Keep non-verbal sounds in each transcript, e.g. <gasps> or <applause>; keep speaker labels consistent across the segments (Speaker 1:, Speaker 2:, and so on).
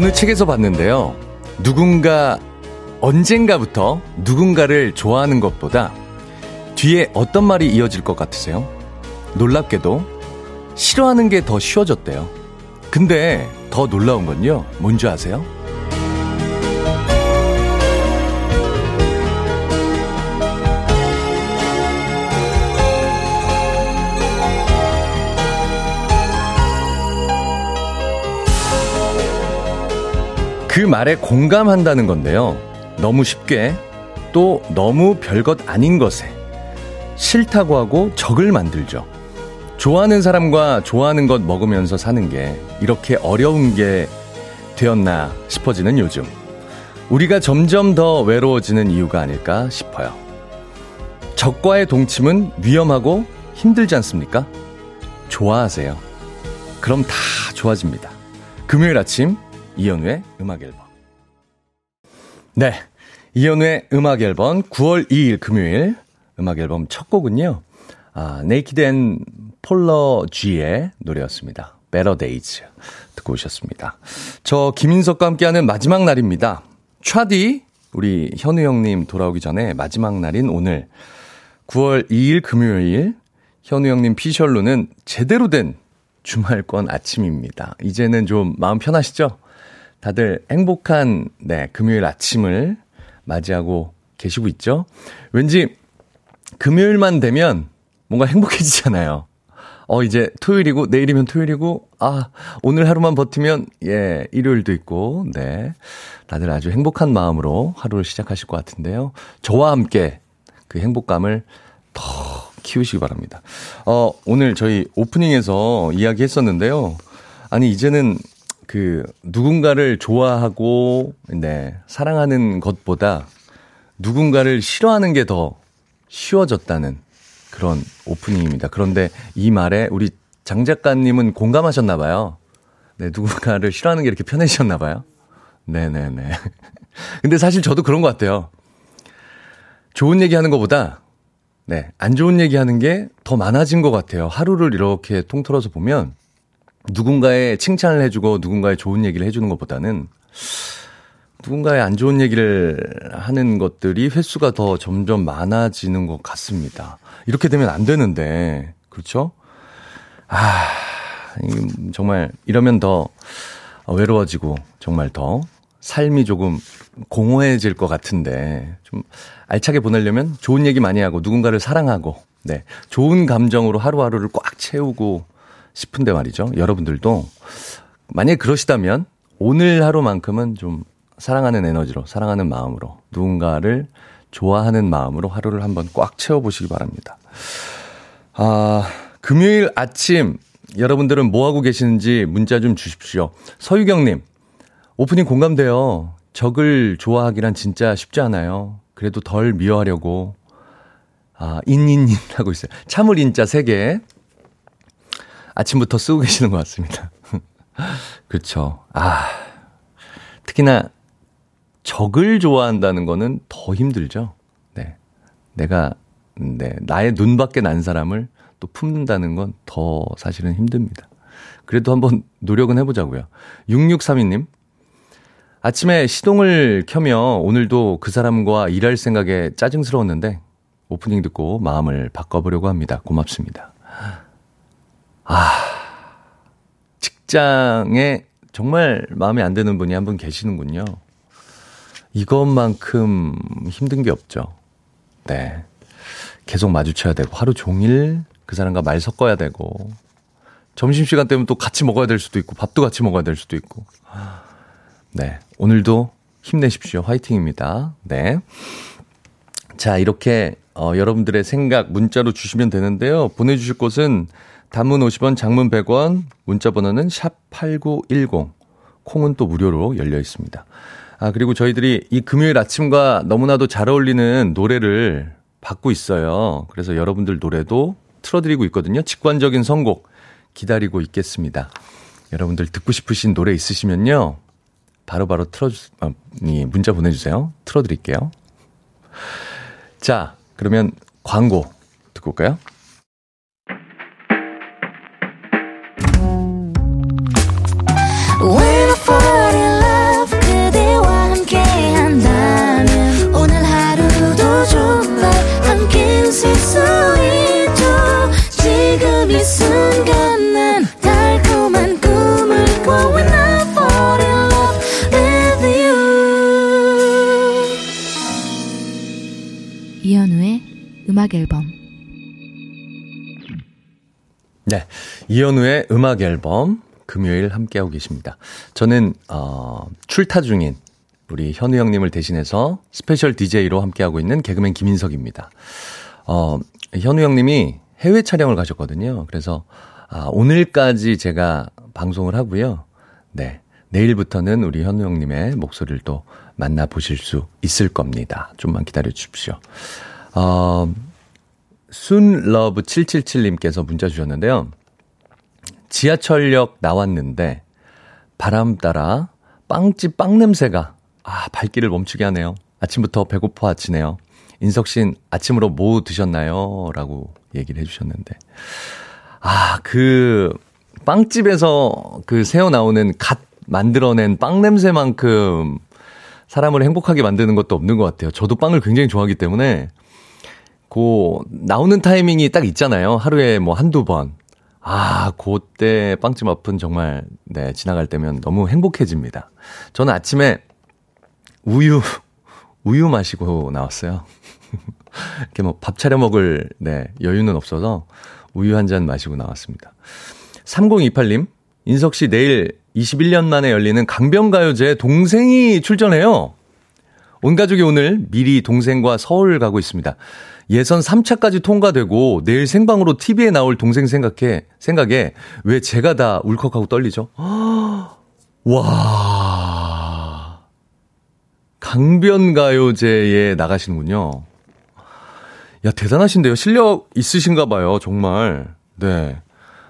Speaker 1: 어느 책에서 봤는데요. 누군가 언젠가부터 누군가를 좋아하는 것보다 뒤에 어떤 말이 이어질 것 같으세요? 놀랍게도 싫어하는 게 더 쉬워졌대요. 근데 더 놀라운 건요. 뭔지 아세요? 그 말에 공감한다는 건데요. 너무 쉽게 또 너무 별것 아닌 것에 싫다고 하고 적을 만들죠. 좋아하는 사람과 좋아하는 것 먹으면서 사는 게 이렇게 어려운 게 되었나 싶어지는 요즘. 우리가 점점 더 외로워지는 이유가 아닐까 싶어요. 적과의 동침은 위험하고 힘들지 않습니까? 좋아하세요. 그럼 다 좋아집니다. 금요일 아침 이현우의 음악 앨범. 네. 이현우의 음악 앨범 9월 2일 금요일 음악 앨범 첫 곡은요. 아, 네이키드 앤 폴로 G의 노래였습니다. Better Days 듣고 오셨습니다. 저 김인석과 함께하는 마지막 날입니다. 차디 우리 현우 형님 돌아오기 전에 마지막 날인 오늘 9월 2일 금요일 현우 형님 피셜로는 제대로 된 주말권 아침입니다. 이제는 좀 마음 편하시죠? 다들 행복한 네, 금요일 아침을 맞이하고 계시고 있죠? 왠지 금요일만 되면 뭔가 행복해지잖아요. 어, 이제 토요일이고, 내일이면 토요일이고, 아, 오늘 하루만 버티면, 예, 일요일도 있고, 네. 다들 아주 행복한 마음으로 하루를 시작하실 것 같은데요. 저와 함께 그 행복감을 더 키우시기 바랍니다. 어, 오늘 저희 오프닝에서 이야기 했었는데요. 아니, 이제는 그 누군가를 좋아하고 네, 사랑하는 것보다 누군가를 싫어하는 게 더 쉬워졌다는 그런 오프닝입니다. 그런데 이 말에 우리 장 작가님은 공감하셨나 봐요. 네, 누군가를 싫어하는 게 이렇게 편해지셨나 봐요. 네 네 네. <laughs> 근데 사실 저도 그런 것 같아요. 좋은 얘기 하는 것보다, 네, 안 좋은 얘기 하는 게 더 많아진 것 같아요. 하루를 이렇게 통틀어서 보면, 누군가의 칭찬을 해주고 누군가의 좋은 얘기를 해주는 것보다는 누군가의 안 좋은 얘기를 하는 것들이 횟수가 더 점점 많아지는 것 같습니다. 이렇게 되면 안 되는데, 그렇죠? 아, 정말 이러면 더 외로워지고 정말 더 삶이 조금 공허해질 것 같은데, 좀 알차게 보내려면 좋은 얘기 많이 하고 누군가를 사랑하고, 네. 좋은 감정으로 하루하루를 꽉 채우고 싶은데 말이죠. 여러분들도 만약에 그러시다면 오늘 하루만큼은 좀 사랑하는 에너지로, 사랑하는 마음으로, 누군가를 좋아하는 마음으로 하루를 한번 꽉 채워보시기 바랍니다. 아, 금요일 아침 여러분들은 뭐하고 계시는지 문자 좀 주십시오. 서유경님, 오프닝 공감돼요. 적을 좋아하기란 진짜 쉽지 않아요. 그래도 덜 미워하려고, 아, 인인인 하고 있어요. 참을 인자 3개. 아침부터 쓰고 계시는 것 같습니다. <laughs> 그렇죠. 아, 특히나 적을 좋아한다는 거는 더 힘들죠. 네. 내가, 네, 나의 눈밖에 난 사람을 또 품는다는 건 더 사실은 힘듭니다. 그래도 한번 노력은 해보자고요. 6632님. 아침에 시동을 켜며 오늘도 그 사람과 일할 생각에 짜증스러웠는데 오프닝 듣고 마음을 바꿔보려고 합니다. 고맙습니다. 아, 직장에 정말 마음에 안 드는 분이 한 분 계시는군요. 이것만큼 힘든 게 없죠. 네. 계속 마주쳐야 되고, 하루 종일 그 사람과 말 섞어야 되고, 점심시간 때면 또 같이 먹어야 될 수도 있고, 밥도 같이 먹어야 될 수도 있고. 네. 오늘도 힘내십시오. 화이팅입니다. 네. 자, 이렇게, 어, 여러분들의 생각 문자로 주시면 되는데요. 보내주실 곳은 단문 50원, 장문 100원, 문자 번호는 샵 8910. 콩은 또 무료로 열려 있습니다. 아, 그리고 저희들이 이 금요일 아침과 너무나도 잘 어울리는 노래를 받고 있어요. 그래서 여러분들 노래도 틀어드리고 있거든요. 직관적인 선곡 기다리고 있겠습니다. 여러분들 듣고 싶으신 노래 있으시면요. 바로바로 틀어주, 어, 문자 보내주세요. 틀어드릴게요. 자, 그러면 광고 듣고 올까요? 음악 앨범 네. 이현우의 음악 앨범 금요일 함께하고 계십니다. 저는 어 출타 중인 우리 현우 형님을 대신해서 스페셜 DJ로 함께하고 있는 개그맨 김인석입니다. 어 현우 형님이 해외 촬영을 가셨거든요. 그래서 아 오늘까지 제가 방송을 하고요. 네. 내일부터는 우리 현우 형님의 목소리를 또 만나보실 수 있을 겁니다. 좀만 기다려 주십시오. 어, 순러브777님께서 문자 주셨는데요. 지하철역 나왔는데 바람 따라 빵집 빵 냄새가 아, 발길을 멈추게 하네요. 아침부터 배고파 지네요. 인석 씨는 아침으로 뭐 드셨나요? 라고 얘기를 해주셨는데. 아, 그, 빵집에서 그 새어 나오는 갓 만들어낸 빵 냄새만큼 사람을 행복하게 만드는 것도 없는 것 같아요. 저도 빵을 굉장히 좋아하기 때문에 그 나오는 타이밍이 딱 있잖아요. 하루에 뭐 한두 번. 아, 그때 빵집 앞은 정말 네, 지나갈 때면 너무 행복해집니다. 저는 아침에 우유 우유 마시고 나왔어요. <laughs> 이렇게 뭐 밥 차려 먹을 네, 여유는 없어서 우유 한 잔 마시고 나왔습니다. 3028님, 인석 씨 내일 21년 만에 열리는 강변가요제 동생이 출전해요. 온 가족이 오늘 미리 동생과 서울 가고 있습니다. 예선 3차까지 통과되고 내일 생방으로 TV에 나올 동생 생각해, 생각에 왜 제가 다 울컥하고 떨리죠? <gasps> 와. 강변가요제에 나가시는군요. 야, 대단하신데요. 실력 있으신가 봐요, 정말. 네.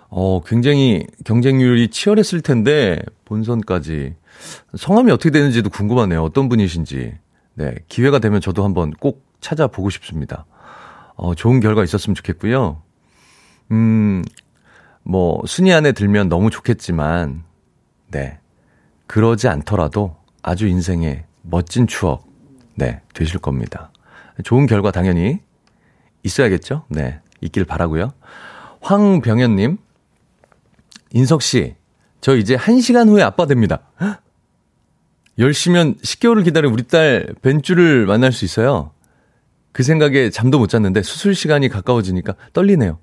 Speaker 1: 어, 굉장히 경쟁률이 치열했을 텐데, 본선까지. 성함이 어떻게 되는지도 궁금하네요. 어떤 분이신지. 네. 기회가 되면 저도 한번 꼭 찾아보고 싶습니다. 어, 좋은 결과 있었으면 좋겠고요. 음, 뭐, 순위 안에 들면 너무 좋겠지만, 네. 그러지 않더라도 아주 인생의 멋진 추억, 네, 되실 겁니다. 좋은 결과 당연히 있어야겠죠? 네. 있길 바라고요 황병현님, 인석씨, 저 이제 1시간 후에 아빠 됩니다. 10시면 10개월을 기다린 우리 딸 벤쭈를 만날 수 있어요. 그 생각에 잠도 못 잤는데 수술 시간이 가까워지니까 떨리네요.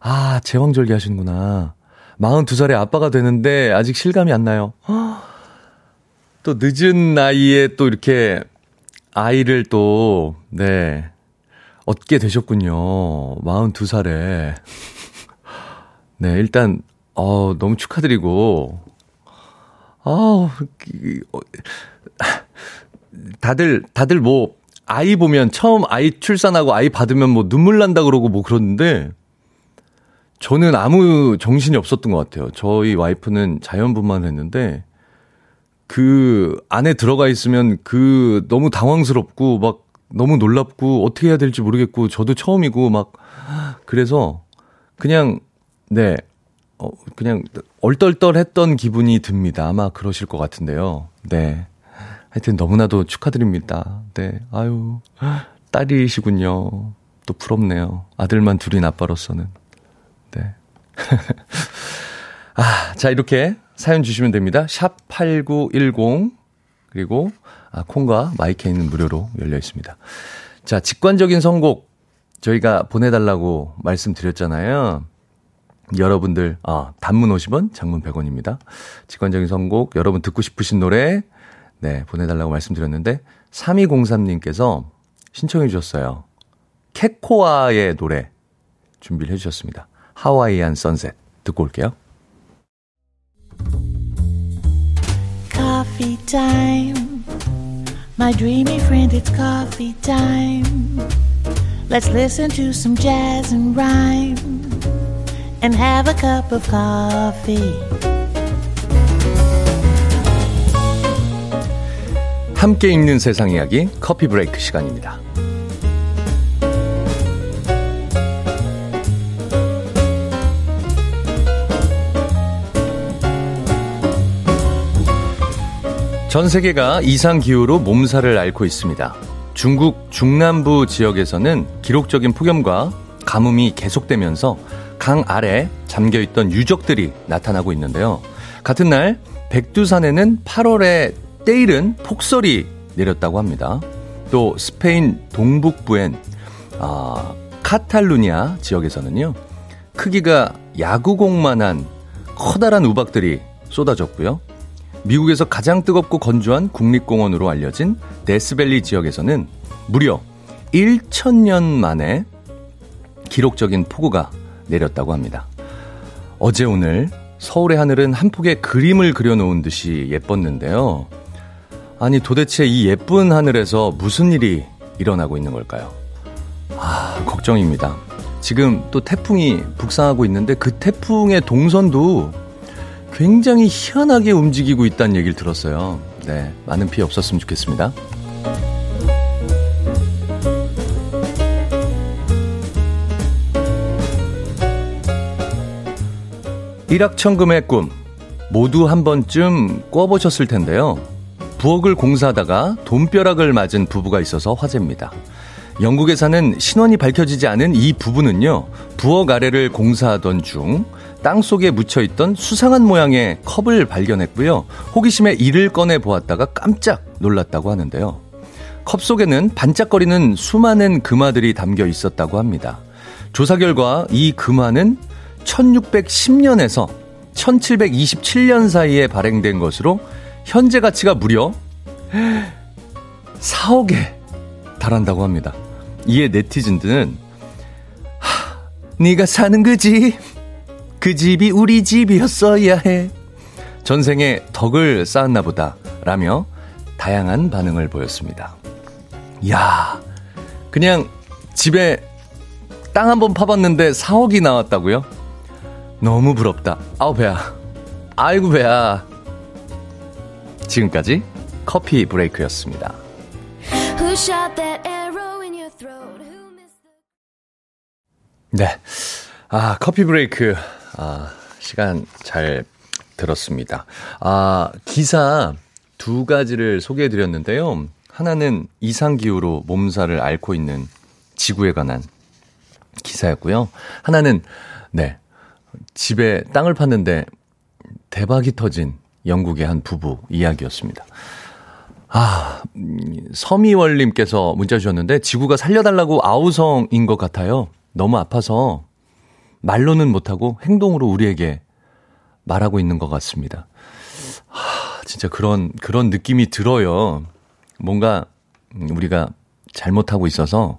Speaker 1: 아, 제왕절개 하시는구나. 42살에 아빠가 되는데 아직 실감이 안 나요. <gasps> 또 늦은 나이에 또 이렇게 아이를 또, 네, 얻게 되셨군요. 42살에. <laughs> 네, 일단, 어, 너무 축하드리고, 아 다들, 다들 뭐, 아이 보면 처음 아이 출산하고 아이 받으면 뭐 눈물 난다 그러고 뭐 그러는데 저는 아무 정신이 없었던 것 같아요. 저희 와이프는 자연분만 했는데 그 안에 들어가 있으면 그 너무 당황스럽고 막 너무 놀랍고 어떻게 해야 될지 모르겠고 저도 처음이고 막 그래서 그냥 네. 어 그냥 얼떨떨했던 기분이 듭니다. 아마 그러실 것 같은데요. 네. 하여튼 너무나도 축하드립니다. 네. 아유, 딸이시군요. 또 부럽네요. 아들만 둘인 아빠로서는. 네. <laughs> 아, 자, 이렇게 사연 주시면 됩니다. 샵 8910. 그리고, 아, 콩과 마이케이는 무료로 열려 있습니다. 자, 직관적인 선곡 저희가 보내달라고 말씀드렸잖아요. 여러분들, 아, 단문 50원, 장문 100원입니다. 직관적인 선곡, 여러분 듣고 싶으신 노래, 네, 보내달라고 말씀드렸는데, 3203님께서 신청해 주셨어요. 캐코아의 노래 준비를 해 주셨습니다. 하와이안 선셋 듣고 올게요. Coffee time. My dreamy friend, it's coffee time. Let's listen to some jazz and rhyme and have a cup of coffee. 함께 읽는 세상 이야기 커피 브레이크 시간입니다. 전 세계가 이상 기후로 몸살을 앓고 있습니다. 중국 중남부 지역에서는 기록적인 폭염과 가뭄이 계속되면서 강 아래 잠겨있던 유적들이 나타나고 있는데요. 같은 날 백두산에는 8월에 때일은 폭설이 내렸다고 합니다. 또 스페인 동북부엔 아, 카탈루니아 지역에서는요 크기가 야구공만한 커다란 우박들이 쏟아졌고요. 미국에서 가장 뜨겁고 건조한 국립공원으로 알려진 데스밸리 지역에서는 무려 1천년 만에 기록적인 폭우가 내렸다고 합니다. 어제 오늘 서울의 하늘은 한 폭의 그림을 그려놓은 듯이 예뻤는데요. 아니 도대체 이 예쁜 하늘에서 무슨 일이 일어나고 있는 걸까요? 아, 걱정입니다. 지금 또 태풍이 북상하고 있는데 그 태풍의 동선도 굉장히 희한하게 움직이고 있다는 얘기를 들었어요. 네, 많은 피해 없었으면 좋겠습니다. 일확천금의 꿈 모두 한 번쯤 꿔보셨을 텐데요. 부엌을 공사하다가 돈벼락을 맞은 부부가 있어서 화제입니다. 영국에 사는 신원이 밝혀지지 않은 이 부부는요, 부엌 아래를 공사하던 중 땅 속에 묻혀있던 수상한 모양의 컵을 발견했고요. 호기심에 이를 꺼내 보았다가 깜짝 놀랐다고 하는데요. 컵 속에는 반짝거리는 수많은 금화들이 담겨 있었다고 합니다. 조사 결과 이 금화는 1610년에서 1727년 사이에 발행된 것으로 현재 가치가 무려 4억에 달한다고 합니다. 이에 네티즌들은 하, 네가 사는 그 집, 그 집이 우리 집이었어야 해. 전생에 덕을 쌓았나 보다. 라며 다양한 반응을 보였습니다. 야 그냥 집에 땅 한 번 파봤는데 4억이 나왔다고요? 너무 부럽다. 아우, 배야. 아이고, 배야. 지금까지 커피 브레이크였습니다. 네. 아, 커피 브레이크. 아, 시간 잘 들었습니다. 아, 기사 두 가지를 소개해 드렸는데요. 하나는 이상기후로 몸살을 앓고 있는 지구에 관한 기사였고요. 하나는, 네. 집에 땅을 팠는데 대박이 터진 영국의 한 부부 이야기였습니다. 아, 서미월님께서 문자 주셨는데 지구가 살려달라고 아우성인 것 같아요. 너무 아파서 말로는 못하고 행동으로 우리에게 말하고 있는 것 같습니다. 아, 진짜 그런, 그런 느낌이 들어요. 뭔가 우리가 잘못하고 있어서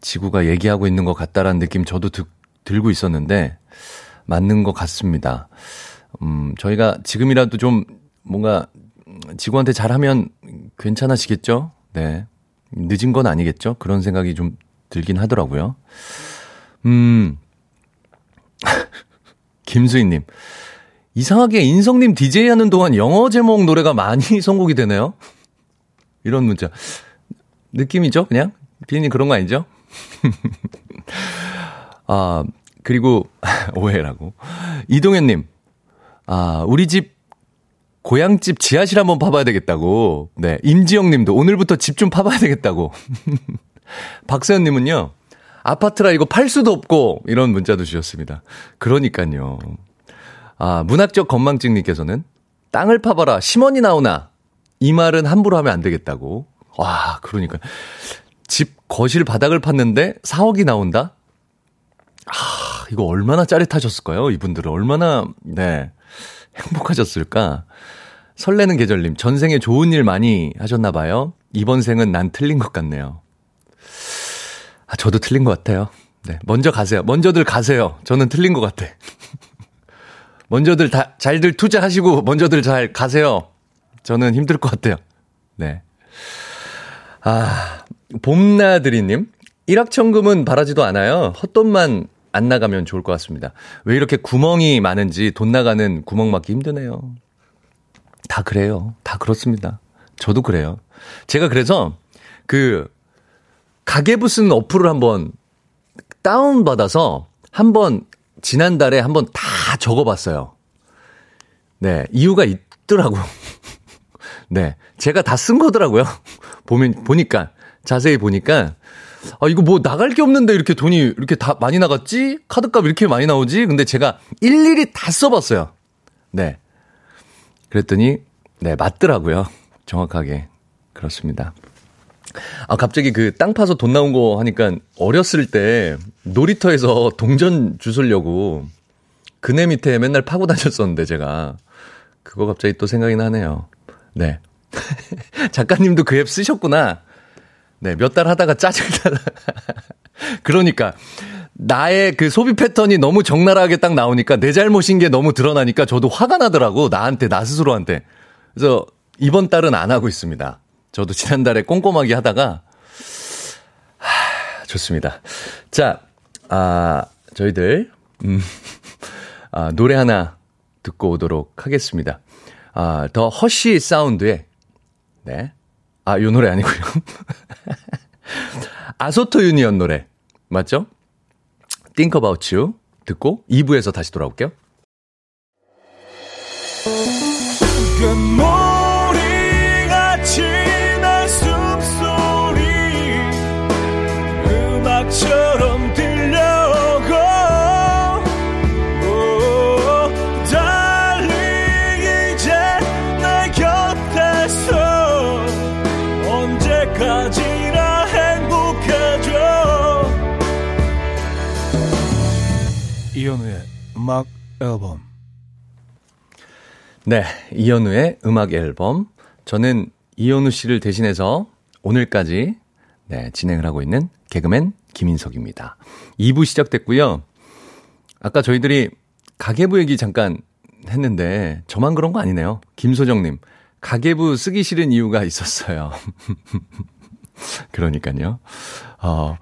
Speaker 1: 지구가 얘기하고 있는 것 같다라는 느낌 저도 드, 들고 있었는데 맞는 것 같습니다. 음, 저희가 지금이라도 좀 뭔가 지구한테 잘하면 괜찮아지겠죠? 네. 늦은 건 아니겠죠? 그런 생각이 좀 들긴 하더라고요. 음, <laughs> 김수희님. 이상하게 인성님 DJ 하는 동안 영어 제목 노래가 많이 <laughs> 선곡이 되네요? 이런 문자. 느낌이죠? 그냥? 비님 그런 거 아니죠? <laughs> 아, 그리고, 오해라고. 이동현님, 아, 우리 집 고향집 지하실 한번 파봐야 되겠다고. 네. 임지영 님도 오늘부터 집 좀 파봐야 되겠다고. <laughs> 박세현 님은요, 아파트라 이거 팔 수도 없고, 이런 문자도 주셨습니다. 그러니까요. 아, 문학적 건망증 님께서는 땅을 파봐라, 심원이 나오나. 이 말은 함부로 하면 안 되겠다고. 와, 그러니까. 집 거실 바닥을 팠는데 4억이 나온다? 아, 이거 얼마나 짜릿하셨을까요? 이분들은 얼마나, 네. 행복하셨을까? 설레는 계절님, 전생에 좋은 일 많이 하셨나 봐요. 이번 생은 난 틀린 것 같네요. 아, 저도 틀린 것 같아요. 네. 먼저 가세요. 먼저들 가세요. 저는 틀린 것 같아. <laughs> 먼저들 다, 잘들 투자하시고, 먼저들 잘 가세요. 저는 힘들 것 같아요. 네. 아, 봄나들이님. 일확천금은 바라지도 않아요. 헛돈만 안 나가면 좋을 것 같습니다. 왜 이렇게 구멍이 많은지 돈 나가는 구멍 막기 힘드네요. 다 그래요. 다 그렇습니다. 저도 그래요. 제가 그래서 그 가계부 쓰는 어플을 한번 다운 받아서 한번 지난달에 한번 다 적어봤어요. 네. 이유가 있더라고. <laughs> 네. 제가 다 쓴 거더라고요. <laughs> 보면, 보니까. 자세히 보니까 아, 이거 뭐 나갈 게 없는데 이렇게 돈이 이렇게 다 많이 나갔지? 카드값 이렇게 많이 나오지? 근데 제가 일일이 다 써봤어요. 네. 그랬더니, 네, 맞더라고요. 정확하게. 그렇습니다. 아, 갑자기 그 땅 파서 돈 나온 거 하니까 어렸을 때 놀이터에서 동전 주술려고 그네 밑에 맨날 파고 다녔었는데, 제가. 그거 갑자기 또 생각이 나네요. 네. <laughs> 작가님도 그 앱 쓰셨구나. 네, 몇 달 하다가 짜증나. <laughs> 그러니까, 나의 그 소비 패턴이 너무 적나라하게 딱 나오니까 내 잘못인 게 너무 드러나니까 저도 화가 나더라고. 나한테, 나 스스로한테. 그래서 이번 달은 안 하고 있습니다. 저도 지난달에 꼼꼼하게 하다가, 하, 좋습니다. 자, 아, 저희들, 음, <laughs> 아, 노래 하나 듣고 오도록 하겠습니다. 아, 더 허쉬 사운드의, 네. 아, 요 노래 아니고요. <laughs> 아소토 유니언 노래. 맞죠? Think About You 듣고 2부에서 다시 돌아올게요. 음악 앨범. 네, 이현우의 음악 앨범. 저는 이현우 씨를 대신해서 오늘까지 네, 진행을 하고 있는 개그맨 김인석입니다. 2부 시작됐고요. 아까 저희들이 가계부 얘기 잠깐 했는데 저만 그런 거 아니네요. 김소정님, 가계부 쓰기 싫은 이유가 있었어요. <laughs> 그러니까요. 어,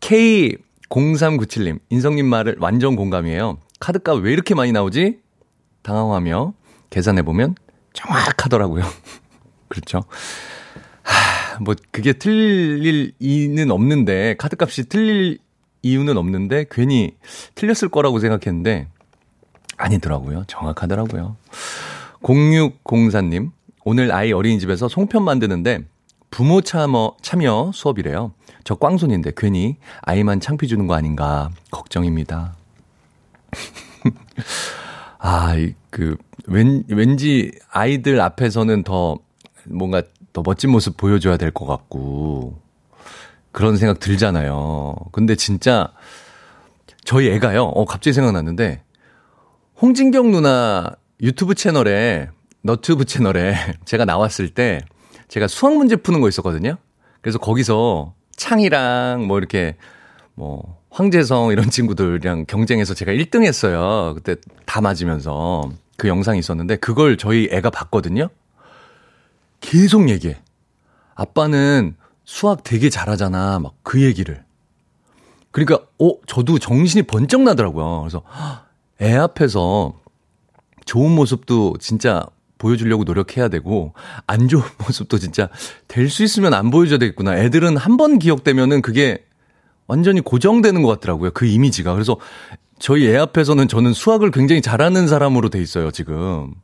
Speaker 1: K 0397님, 인성님 말을 완전 공감이에요. 카드값 왜 이렇게 많이 나오지? 당황하며 계산해보면 정확하더라고요. <laughs> 그렇죠. 하, 뭐, 그게 틀릴 이유는 없는데, 카드값이 틀릴 이유는 없는데, 괜히 틀렸을 거라고 생각했는데, 아니더라고요. 정확하더라고요. 0604님, 오늘 아이 어린이집에서 송편 만드는데, 부모 참여, 참여 수업이래요. 저 꽝손인데 괜히 아이만 창피 주는 거 아닌가 걱정입니다. 아, 그, 왠, 왠지 아이들 앞에서는 더 뭔가 더 멋진 모습 보여줘야 될 것 같고, 그런 생각 들잖아요. 근데 진짜, 저희 애가요, 어, 갑자기 생각났는데, 홍진경 누나 유튜브 채널에, 너튜브 채널에 <laughs> 제가 나왔을 때, 제가 수학 문제 푸는 거 있었거든요? 그래서 거기서 창이랑 뭐 이렇게 뭐 황재성 이런 친구들이랑 경쟁해서 제가 1등 했어요. 그때 다 맞으면서 그 영상이 있었는데 그걸 저희 애가 봤거든요. 계속 얘기해. 아빠는 수학 되게 잘하잖아. 막 그 얘기를. 그러니까 어 저도 정신이 번쩍 나더라고요. 그래서 애 앞에서 좋은 모습도 진짜 보여주려고 노력해야 되고 안 좋은 <laughs> 모습도 진짜 될 수 있으면 안 보여줘야 되겠구나. 애들은 한 번 기억되면은 그게 완전히 고정되는 것 같더라고요. 그 이미지가. 그래서 저희 애 앞에서는 저는 수학을 굉장히 잘하는 사람으로 돼 있어요, 지금.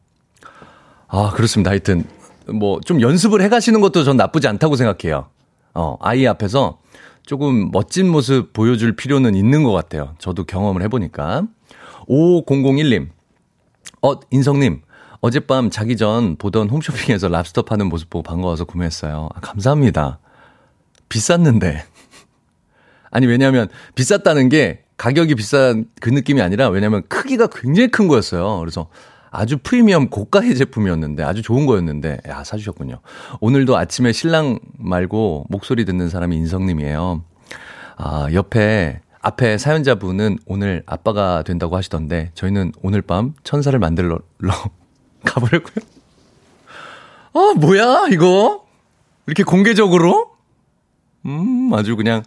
Speaker 1: 아, 그렇습니다. 하여튼 뭐 좀 연습을 해 가시는 것도 전 나쁘지 않다고 생각해요. 어, 아이 앞에서 조금 멋진 모습 보여줄 필요는 있는 것 같아요. 저도 경험을 해보니까. 5001님. 어, 인성님. 어젯밤 자기 전 보던 홈쇼핑에서 랍스터 파는 모습 보고 반가워서 구매했어요. 아, 감사합니다. 비쌌는데. 아니, 왜냐면 비쌌다는 게 가격이 비싼 그 느낌이 아니라 왜냐면 크기가 굉장히 큰 거였어요. 그래서 아주 프리미엄 고가의 제품이었는데 아주 좋은 거였는데 야 사주셨군요. 오늘도 아침에 신랑 말고 목소리 듣는 사람이 인성님이에요. 아 옆에 앞에 사연자분은 오늘 아빠가 된다고 하시던데 저희는 오늘 밤 천사를 만들러 <laughs> 가보려고요? 아, 뭐야, 이거? 이렇게 공개적으로? 음, 아주 그냥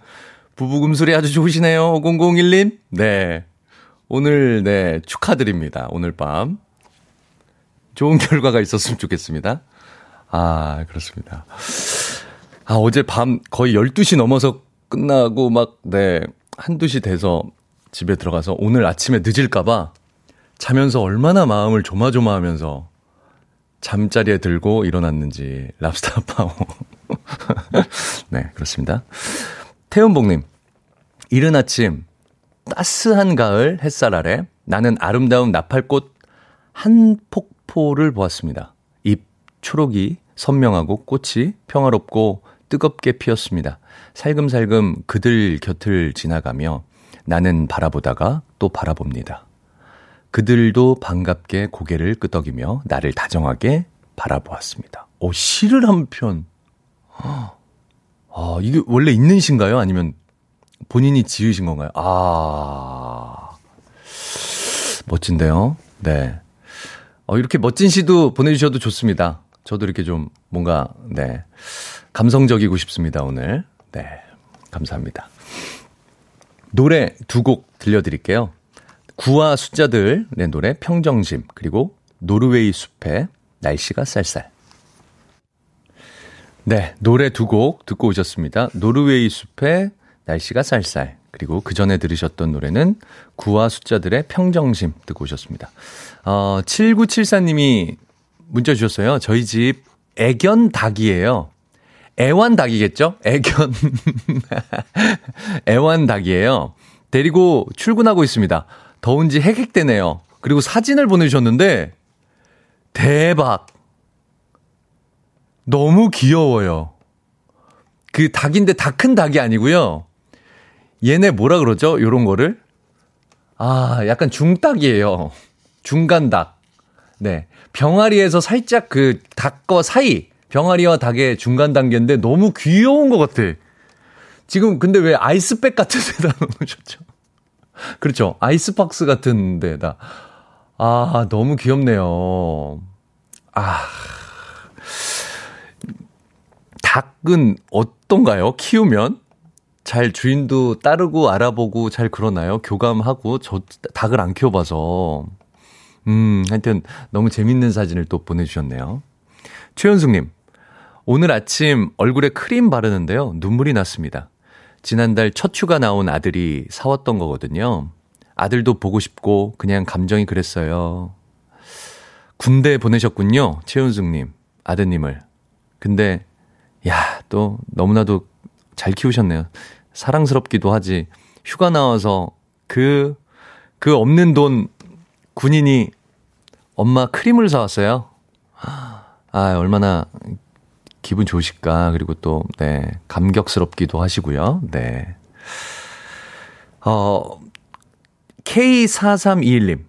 Speaker 1: 부부금술이 아주 좋으시네요. 5001님. 네. 오늘, 네, 축하드립니다. 오늘 밤. 좋은 결과가 있었으면 좋겠습니다. 아, 그렇습니다. 아, 어제 밤 거의 12시 넘어서 끝나고 막, 네, 한두 시 돼서 집에 들어가서 오늘 아침에 늦을까봐 자면서 얼마나 마음을 조마조마하면서 잠자리에 들고 일어났는지 랍스터 파워. <laughs> 네, 그렇습니다. 태연복님, 이른 아침 따스한 가을 햇살 아래 나는 아름다운 나팔꽃 한 폭포를 보았습니다. 잎 초록이 선명하고 꽃이 평화롭고 뜨겁게 피었습니다. 살금살금 그들 곁을 지나가며 나는 바라보다가 또 바라봅니다. 그들도 반갑게 고개를 끄덕이며 나를 다정하게 바라보았습니다. 오, 시를 한 편. 아, 이게 원래 있는 시인가요? 아니면 본인이 지으신 건가요? 아, 멋진데요? 네. 어, 이렇게 멋진 시도 보내주셔도 좋습니다. 저도 이렇게 좀 뭔가, 네. 감성적이고 싶습니다, 오늘. 네. 감사합니다. 노래 두 곡 들려드릴게요. 구와 숫자들의 노래 평정심, 그리고 노르웨이 숲의 날씨가 쌀쌀. 네, 노래 두 곡 듣고 오셨습니다. 노르웨이 숲의 날씨가 쌀쌀. 그리고 그 전에 들으셨던 노래는 구와 숫자들의 평정심 듣고 오셨습니다. 어, 7974님이 문자 주셨어요. 저희 집 애견 닭이에요. 애완 닭이겠죠? 애견. <laughs> 애완 닭이에요. 데리고 출근하고 있습니다. 더운지 해객되네요. 그리고 사진을 보내주셨는데, 대박. 너무 귀여워요. 그 닭인데 다 큰 닭이 아니고요. 얘네 뭐라 그러죠? 요런 거를? 아, 약간 중닭이에요. 중간 닭. 네. 병아리에서 살짝 그 닭과 사이, 병아리와 닭의 중간 단계인데 너무 귀여운 것 같아. 지금 근데 왜 아이스백 같은 <laughs> 데다 놓으셨죠? 그렇죠. 아이스박스 같은 데다. 아, 너무 귀엽네요. 아. 닭은 어떤가요? 키우면? 잘 주인도 따르고 알아보고 잘 그러나요? 교감하고 저 닭을 안 키워봐서. 음, 하여튼 너무 재밌는 사진을 또 보내주셨네요. 최현숙님, 오늘 아침 얼굴에 크림 바르는데요. 눈물이 났습니다. 지난달 첫 휴가 나온 아들이 사왔던 거거든요. 아들도 보고 싶고 그냥 감정이 그랬어요. 군대 보내셨군요. 최현숙님, 아드님을. 근데, 야, 또 너무나도 잘 키우셨네요. 사랑스럽기도 하지. 휴가 나와서 그, 그 없는 돈 군인이 엄마 크림을 사왔어요. 아, 얼마나 기분 좋으실까. 그리고 또, 네, 감격스럽기도 하시고요. 네. 어, K4321님.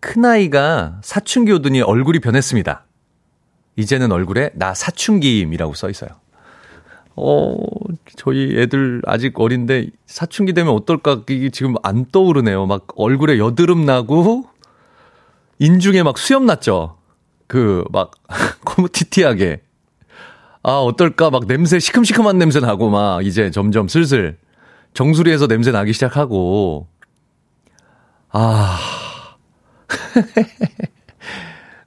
Speaker 1: 큰아이가 사춘기 오더니 얼굴이 변했습니다. 이제는 얼굴에 나 사춘기임이라고 써 있어요. 어, 저희 애들 아직 어린데 사춘기 되면 어떨까 이게 지금 안 떠오르네요. 막 얼굴에 여드름 나고 인중에 막 수염 났죠. 그 막 <laughs> 코무티티하게. 아, 어떨까 막 냄새 시큼시큼한 냄새 나고 막 이제 점점 슬슬 정수리에서 냄새 나기 시작하고 아. <laughs>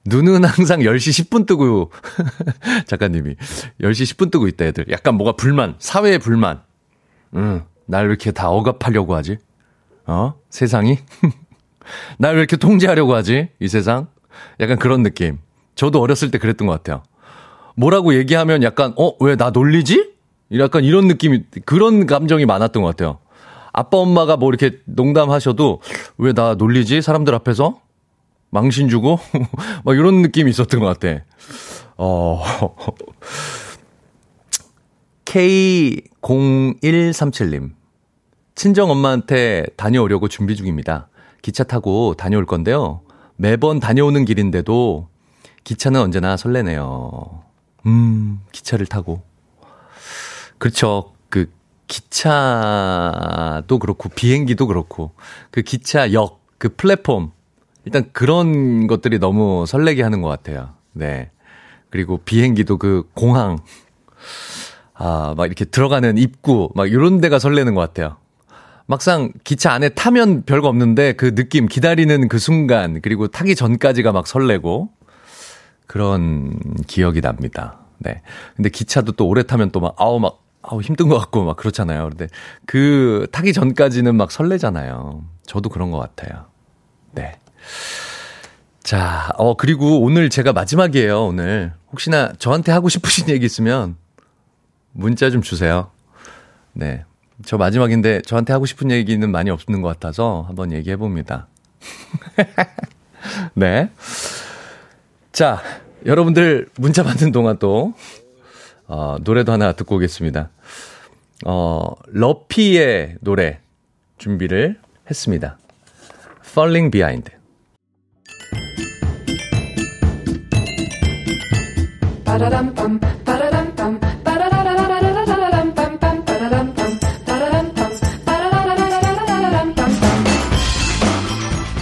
Speaker 1: 눈은 항상 10시 10분 뜨고, <laughs> 작가님이. 10시 10분 뜨고 있다, 애들. 약간 뭐가 불만, 사회의 불만. 응, 날 왜 이렇게 다 억압하려고 하지? 어? 세상이? <laughs> 날 왜 이렇게 통제하려고 하지? 이 세상? 약간 그런 느낌. 저도 어렸을 때 그랬던 것 같아요. 뭐라고 얘기하면 약간, 어, 왜 나 놀리지? 약간 이런 느낌이, 그런 감정이 많았던 것 같아요. 아빠 엄마가 뭐 이렇게 농담하셔도 왜 나 놀리지? 사람들 앞에서? 망신 주고? <laughs> 막 이런 느낌이 있었던 것 같아. 어. <laughs> K0137님. 친정 엄마한테 다녀오려고 준비 중입니다. 기차 타고 다녀올 건데요. 매번 다녀오는 길인데도 기차는 언제나 설레네요. 음, 기차를 타고. 그렇죠. 그 기차도 그렇고 비행기도 그렇고 그 기차역, 그 플랫폼 일단 그런 것들이 너무 설레게 하는 것 같아요. 네. 그리고 비행기도 그 공항, 아, 막 이렇게 들어가는 입구, 막 이런 데가 설레는 것 같아요. 막상 기차 안에 타면 별거 없는데 그 느낌, 기다리는 그 순간, 그리고 타기 전까지가 막 설레고, 그런 기억이 납니다. 네. 근데 기차도 또 오래 타면 또 막, 아우, 막, 아우, 힘든 것 같고 막 그렇잖아요. 근데 그 타기 전까지는 막 설레잖아요. 저도 그런 것 같아요. 네. 자, 어, 그리고 오늘 제가 마지막이에요, 오늘. 혹시나 저한테 하고 싶으신 얘기 있으면 문자 좀 주세요. 네. 저 마지막인데 저한테 하고 싶은 얘기는 많이 없는 것 같아서 한번 얘기해 봅니다. <laughs> 네. 자, 여러분들 문자 받는 동안 또, 어, 노래도 하나 듣고 오겠습니다. 어, 러피의 노래 준비를 했습니다. Falling Behind.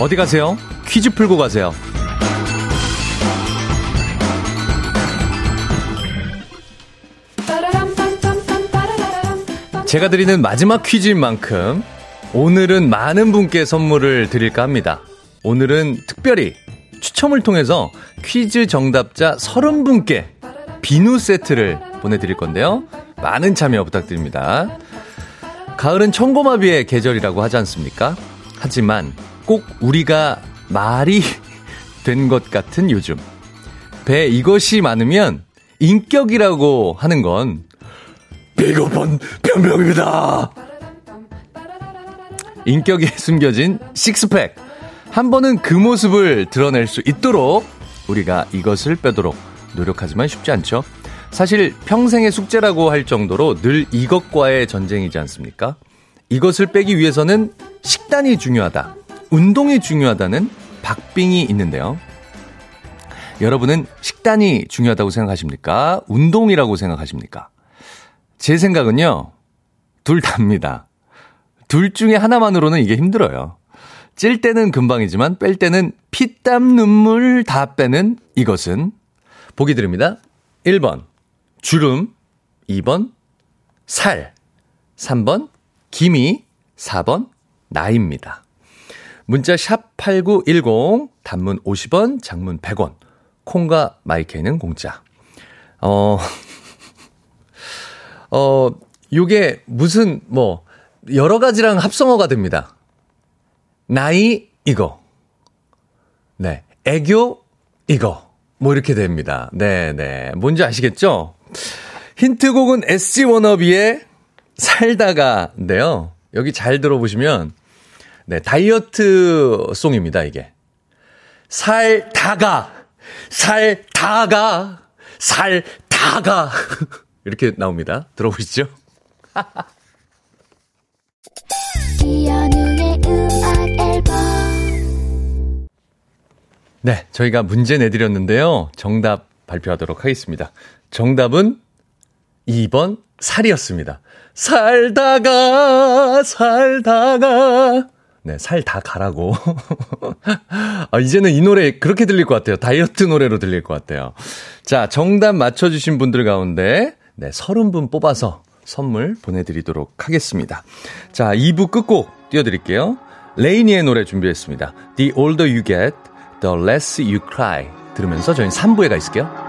Speaker 1: 어디 가세요? 퀴즈 풀고 가세요. 제가 드리는 마지막 퀴즈인 만큼 오늘은 많은 분께 선물을 드릴까 합니다. 오늘은 특별히 추첨을 통해서 퀴즈 정답자 30분께 비누 세트를 보내드릴 건데요. 많은 참여 부탁드립니다. 가을은 청고마비의 계절이라고 하지 않습니까? 하지만 꼭 우리가 말이 <laughs> 된 것 같은 요즘. 배 이것이 많으면 인격이라고 하는 건 비겁한 변명입니다. 인격에 숨겨진 식스팩. 한 번은 그 모습을 드러낼 수 있도록 우리가 이것을 빼도록 노력하지만 쉽지 않죠. 사실 평생의 숙제라고 할 정도로 늘 이것과의 전쟁이지 않습니까? 이것을 빼기 위해서는 식단이 중요하다. 운동이 중요하다는 박빙이 있는데요. 여러분은 식단이 중요하다고 생각하십니까? 운동이라고 생각하십니까? 제 생각은요, 둘 다입니다. 둘 중에 하나만으로는 이게 힘들어요. 찔 때는 금방이지만 뺄 때는 피땀 눈물 다 빼는 이것은 보기 드립니다. 1번 주름 2번 살 3번 기미 4번 나이입니다. 문자 샵 8910 단문 50원 장문 100원 콩과 마이케는 공짜. 어, <laughs> 어, 요게 무슨 뭐 여러 가지랑 합성어가 됩니다. 나이 이거. 네. 애교 이거. 뭐 이렇게 됩니다. 네, 네. 뭔지 아시겠죠? 힌트곡은 SG 워너비의 살다가인데요. 여기 잘 들어보시면 네, 다이어트 송입니다, 이게. 살다가 살다가 살다가 <laughs> 이렇게 나옵니다. 들어보시죠. <laughs> 네, 저희가 문제 내드렸는데요. 정답 발표하도록 하겠습니다. 정답은 2번 살이었습니다. 살다가, 살다가. 네, 살 다 가라고. <laughs> 아, 이제는 이 노래 그렇게 들릴 것 같아요. 다이어트 노래로 들릴 것 같아요. 자, 정답 맞춰주신 분들 가운데, 네, 30분 뽑아서 선물 보내드리도록 하겠습니다. 자, 2부 끝곡 띄워드릴게요. 레이니의 노래 준비했습니다. The older you get, the less you cry. 들으면서 저희는 3부에 가 있을게요.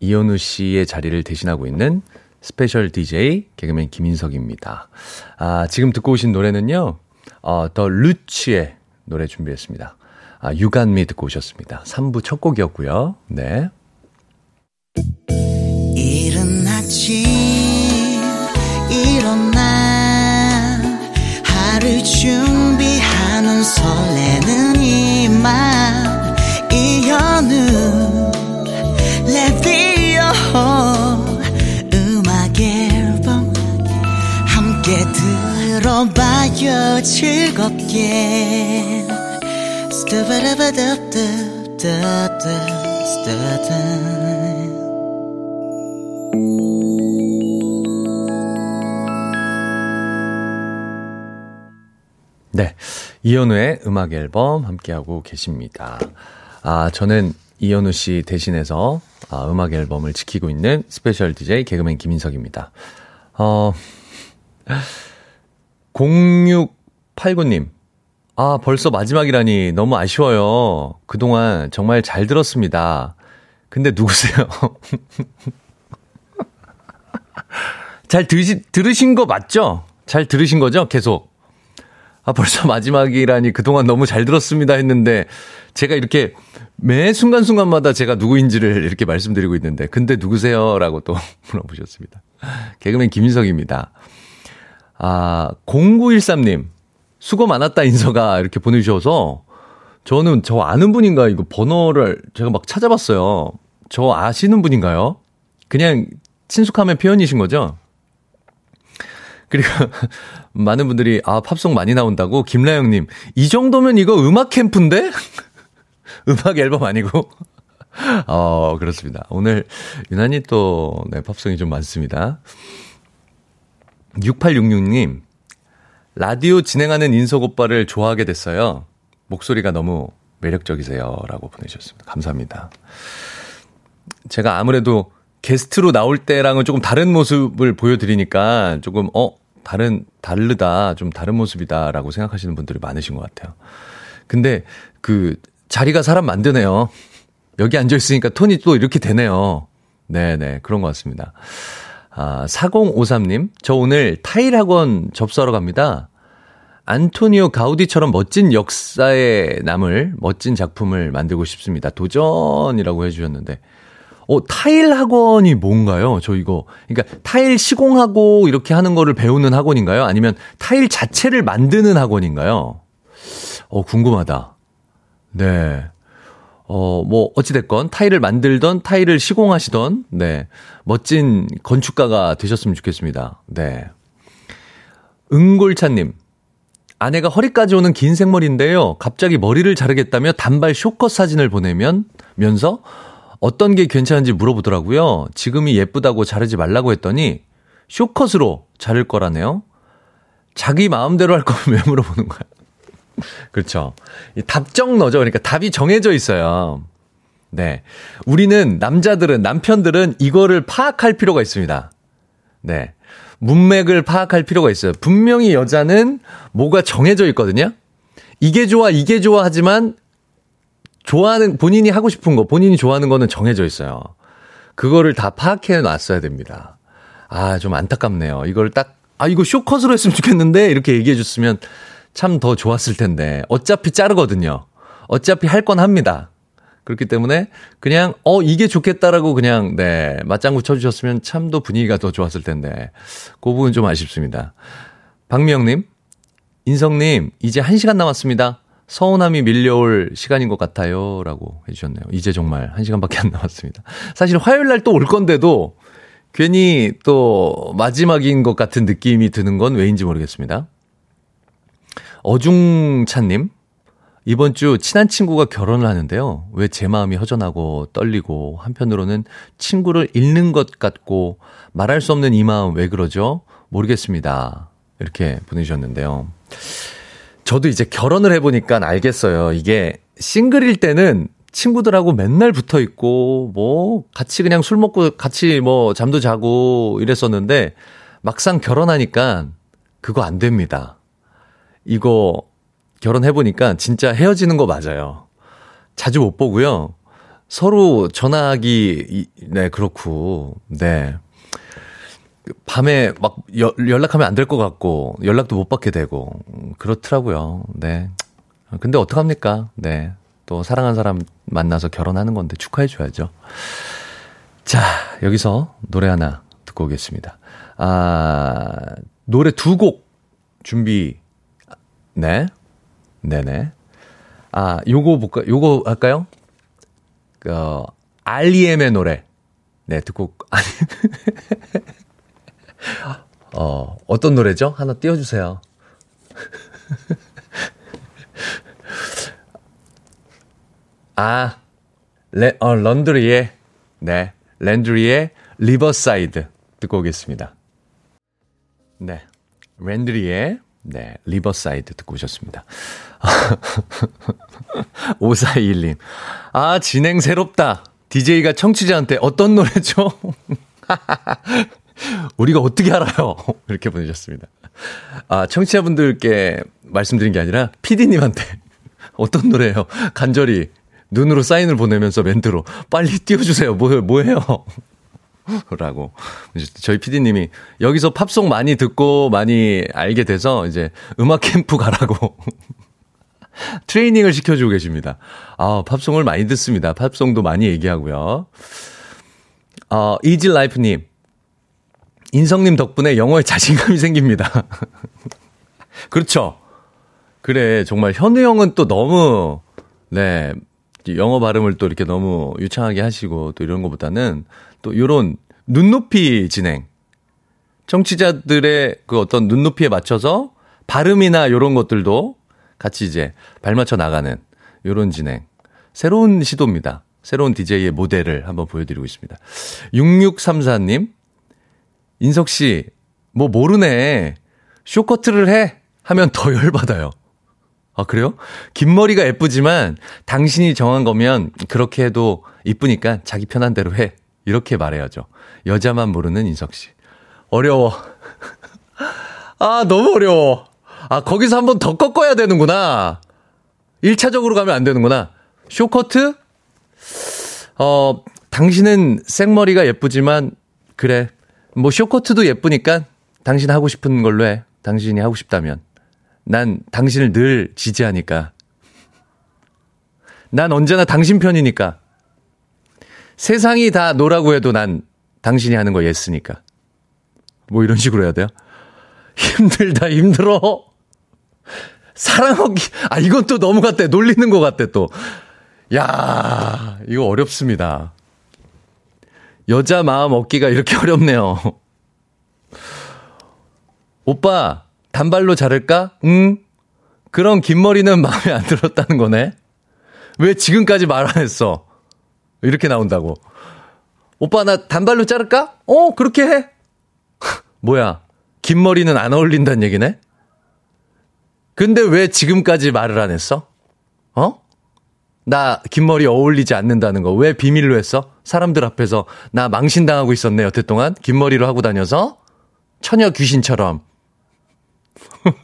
Speaker 1: 이현우 씨의 자리를 대신하고 있는 special DJ 개그맨 김인석입니다. 아, 지금 듣고 오신 노래는요, 어, 더 루치의 노래 준비했습니다. 아, 유간미 듣고 오셨습니다. 3부 첫 곡이었고요. 네. 이른 아침, 일어나, 하루 준비하는 설레는 이맘, 이현우, 함께 들어봐요 즐겁게 네. 이현우의 음악 앨범 함께하고 계십니다. 아, 저는 이현우 씨 대신해서 아, 음악 앨범을 지키고 있는 special DJ 개그맨 김인석입니다. 어, 0689님. 아, 벌써 마지막이라니 너무 아쉬워요. 그동안 정말 잘 들었습니다. 근데 누구세요? <laughs> 잘 드시, 들으신 거 맞죠? 잘 들으신 거죠? 계속. 아, 벌써 마지막이라니 그동안 너무 잘 들었습니다 했는데 제가 이렇게 매 순간순간마다 제가 누구인지를 이렇게 말씀드리고 있는데 근데 누구세요? 라고 또 <laughs> 물어보셨습니다. 개그맨 김인석입니다. 아, 0913님. 수고 많았다 인서가 이렇게 보내주셔서 저는 저 아는 분인가 이거 번호를 제가 막 찾아봤어요. 저 아시는 분인가요? 그냥 친숙함의 표현이신 거죠? 그리고 <laughs> 많은 분들이 아 팝송 많이 나온다고 김라영님 이 정도면 이거 음악 캠프인데 <laughs> 음악 앨범 아니고 <laughs> 어 그렇습니다 오늘 유난히 또 네, 팝송이 좀 많습니다 6866님 라디오 진행하는 인석 오빠를 좋아하게 됐어요 목소리가 너무 매력적이세요 라고 보내주셨습니다 감사합니다 제가 아무래도 게스트로 나올 때랑은 조금 다른 모습을 보여드리니까 조금, 어, 다른, 다르다, 좀 다른 모습이다 라고 생각하시는 분들이 많으신 것 같아요. 근데 그 자리가 사람 만드네요. 여기 앉아있으니까 톤이 또 이렇게 되네요. 네네, 그런 것 같습니다. 아, 4053님, 저 오늘 타일 학원 접수하러 갑니다. 안토니오 가우디처럼 멋진 역사에 남을 멋진 작품을 만들고 싶습니다. 도전이라고 해주셨는데, 어, 타일 학원이 뭔가요? 저 이거. 그러니까 타일 시공하고 이렇게 하는 거를 배우는 학원인가요? 아니면 타일 자체를 만드는 학원인가요? 어, 궁금하다. 네. 어, 뭐, 어찌됐건, 타일을 만들던, 타일을 시공하시던, 네. 멋진 건축가가 되셨으면 좋겠습니다. 네. 응골차님. 아내가 허리까지 오는 긴 생머리인데요. 갑자기 머리를 자르겠다며 단발 쇼컷 사진을 보내면, 면서, 어떤 게 괜찮은지 물어보더라고요. 지금이 예쁘다고 자르지 말라고 했더니 쇼컷으로 자를 거라네요. 자기 마음대로 할 거면 왜 물어보는 거야? 그렇죠. 답정 너죠. 그러니까 답이 정해져 있어요. 네. 우리는 남자들은 남편들은 이거를 파악할 필요가 있습니다. 네. 문맥을 파악할 필요가 있어요. 분명히 여자는 뭐가 정해져 있거든요. 이게 좋아, 이게 좋아 하지만 좋아하는, 본인이 하고 싶은 거, 본인이 좋아하는 거는 정해져 있어요. 그거를 다 파악해 놨어야 됩니다. 아, 좀 안타깝네요. 이걸 딱, 아, 이거 쇼컷으로 했으면 좋겠는데, 이렇게 얘기해 줬으면 참 더 좋았을 텐데. 어차피 자르거든요. 어차피 할 건 합니다. 그렇기 때문에 그냥, 어, 이게 좋겠다라고 그냥, 네, 맞장구 쳐주셨으면 참 더 분위기가 더 좋았을 텐데. 그 부분 좀 아쉽습니다. 박미영님, 인성님, 이제 1 시간 남았습니다. 서운함이 밀려올 시간인 것 같아요. 라고 해주셨네요. 이제 정말 한 시간밖에 안 남았습니다. 사실 화요일 날 또 올 건데도 괜히 또 마지막인 것 같은 느낌이 드는 건 왜인지 모르겠습니다. 어중찬님, 이번 주 친한 친구가 결혼을 하는데요. 왜 제 마음이 허전하고 떨리고 한편으로는 친구를 잃는 것 같고 말할 수 없는 이 마음 왜 그러죠? 모르겠습니다. 이렇게 보내주셨는데요. 저도 이제 결혼을 해보니까 알겠어요. 이게 싱글일 때는 친구들하고 맨날 붙어 있고, 뭐, 같이 그냥 술 먹고 같이 뭐 잠도 자고 이랬었는데, 막상 결혼하니까 그거 안 됩니다. 이거 결혼해보니까 진짜 헤어지는 거 맞아요. 자주 못 보고요. 서로 전화하기, 네, 그렇고, 네. 밤에 막 여, 연락하면 안 될 것 같고 연락도 못 받게 되고 그렇더라고요. 네. 근데 어떡합니까? 네. 또 사랑하는 사람 만나서 결혼하는 건데 축하해 줘야죠. 자, 여기서 노래 하나 듣고 오겠습니다. 아, 노래 두 곡 준비 네. 네네. 아, 요거 볼까? 요거 할까요? 그, 어, 알리엠의 노래. 네, 듣고, 아니. <laughs> 어, 어떤 노래죠? 하나 띄워주세요. <laughs> 아, 레, 어, 런드리의, 네, 랜드리의 Riverside 듣고 오겠습니다. 네, 랜드리의, 네, Riverside 듣고 오셨습니다. <laughs> 5421님. 아, 진행 새롭다. DJ가 청취자한테 어떤 노래죠? <laughs> 우리가 어떻게 알아요? 이렇게 보내셨습니다. 아, 청취자분들께 말씀드린 게 아니라 PD님한테 <laughs> 어떤 노래예요? 간절히 눈으로 사인을 보내면서 멘트로 빨리 띄워주세요. 뭐, 뭐예요? 라고. 저희 PD님이 여기서 팝송 많이 듣고 많이 알게 돼서 이제 음악 캠프 가라고 <laughs> 트레이닝을 시켜주고 계십니다. 아, 팝송을 많이 듣습니다. 팝송도 많이 얘기하고요. 어, 이질라이프님. 인성님 덕분에 영어에 자신감이 <laughs> 생깁니다. 그렇죠. 그래, 정말 현우 형은 또 너무, 네, 영어 발음을 또 이렇게 너무 유창하게 하시고 또 이런 것보다는 또 요런 눈높이 진행. 청취자들의 그 어떤 눈높이에 맞춰서 발음이나 요런 것들도 같이 이제 발맞춰 나가는 요런 진행. 새로운 시도입니다. 새로운 DJ의 모델을 한번 보여드리고 있습니다. 6634님, 인석 씨, 뭐 모르네. 쇼커트를 해. 하면 더 열받아요. 아, 그래요? 긴 머리가 예쁘지만 당신이 정한 거면 그렇게 해도 이쁘니까 자기 편한 대로 해. 이렇게 말해야죠. 여자만 모르는 인석 씨. 어려워. <laughs> 아, 너무 어려워. 아, 거기서 한 번 더 꺾어야 되는구나. 1차적으로 가면 안 되는구나. 쇼커트? 어, 당신은 생머리가 예쁘지만, 그래. 뭐, 쇼커트도 예쁘니까 당신 하고 싶은 걸로 해. 당신이 하고 싶다면. 난 당신을 늘 지지하니까. 난 언제나 당신 편이니까. 세상이 다 no라고 해도 난 당신이 하는 거 yes니까. 뭐 이런 식으로 해야 돼요? 힘들다, 힘들어. 사랑하기, 아, 이건 또 너무 같대. 놀리는 것 같대, 또. 야 이거 어렵습니다. 여자 마음 얻기가 이렇게 <laughs> 어렵네요. 오빠, 단발로 자를까? 응? 그럼 긴 머리는 마음에 안 들었다는 거네? 왜 지금까지 말 안 했어? 이렇게 나온다고. 오빠, 나 단발로 자를까? 어, 그렇게 해. <laughs> 뭐야, 긴 머리는 안 어울린다는 얘기네? 근데 왜 지금까지 말을 안 했어? 어? 나 긴 머리 어울리지 않는다는 거 왜 비밀로 했어? 사람들 앞에서 나 망신당하고 있었네, 여태 동안. 긴 머리로 하고 다녀서. 처녀 귀신처럼. <laughs>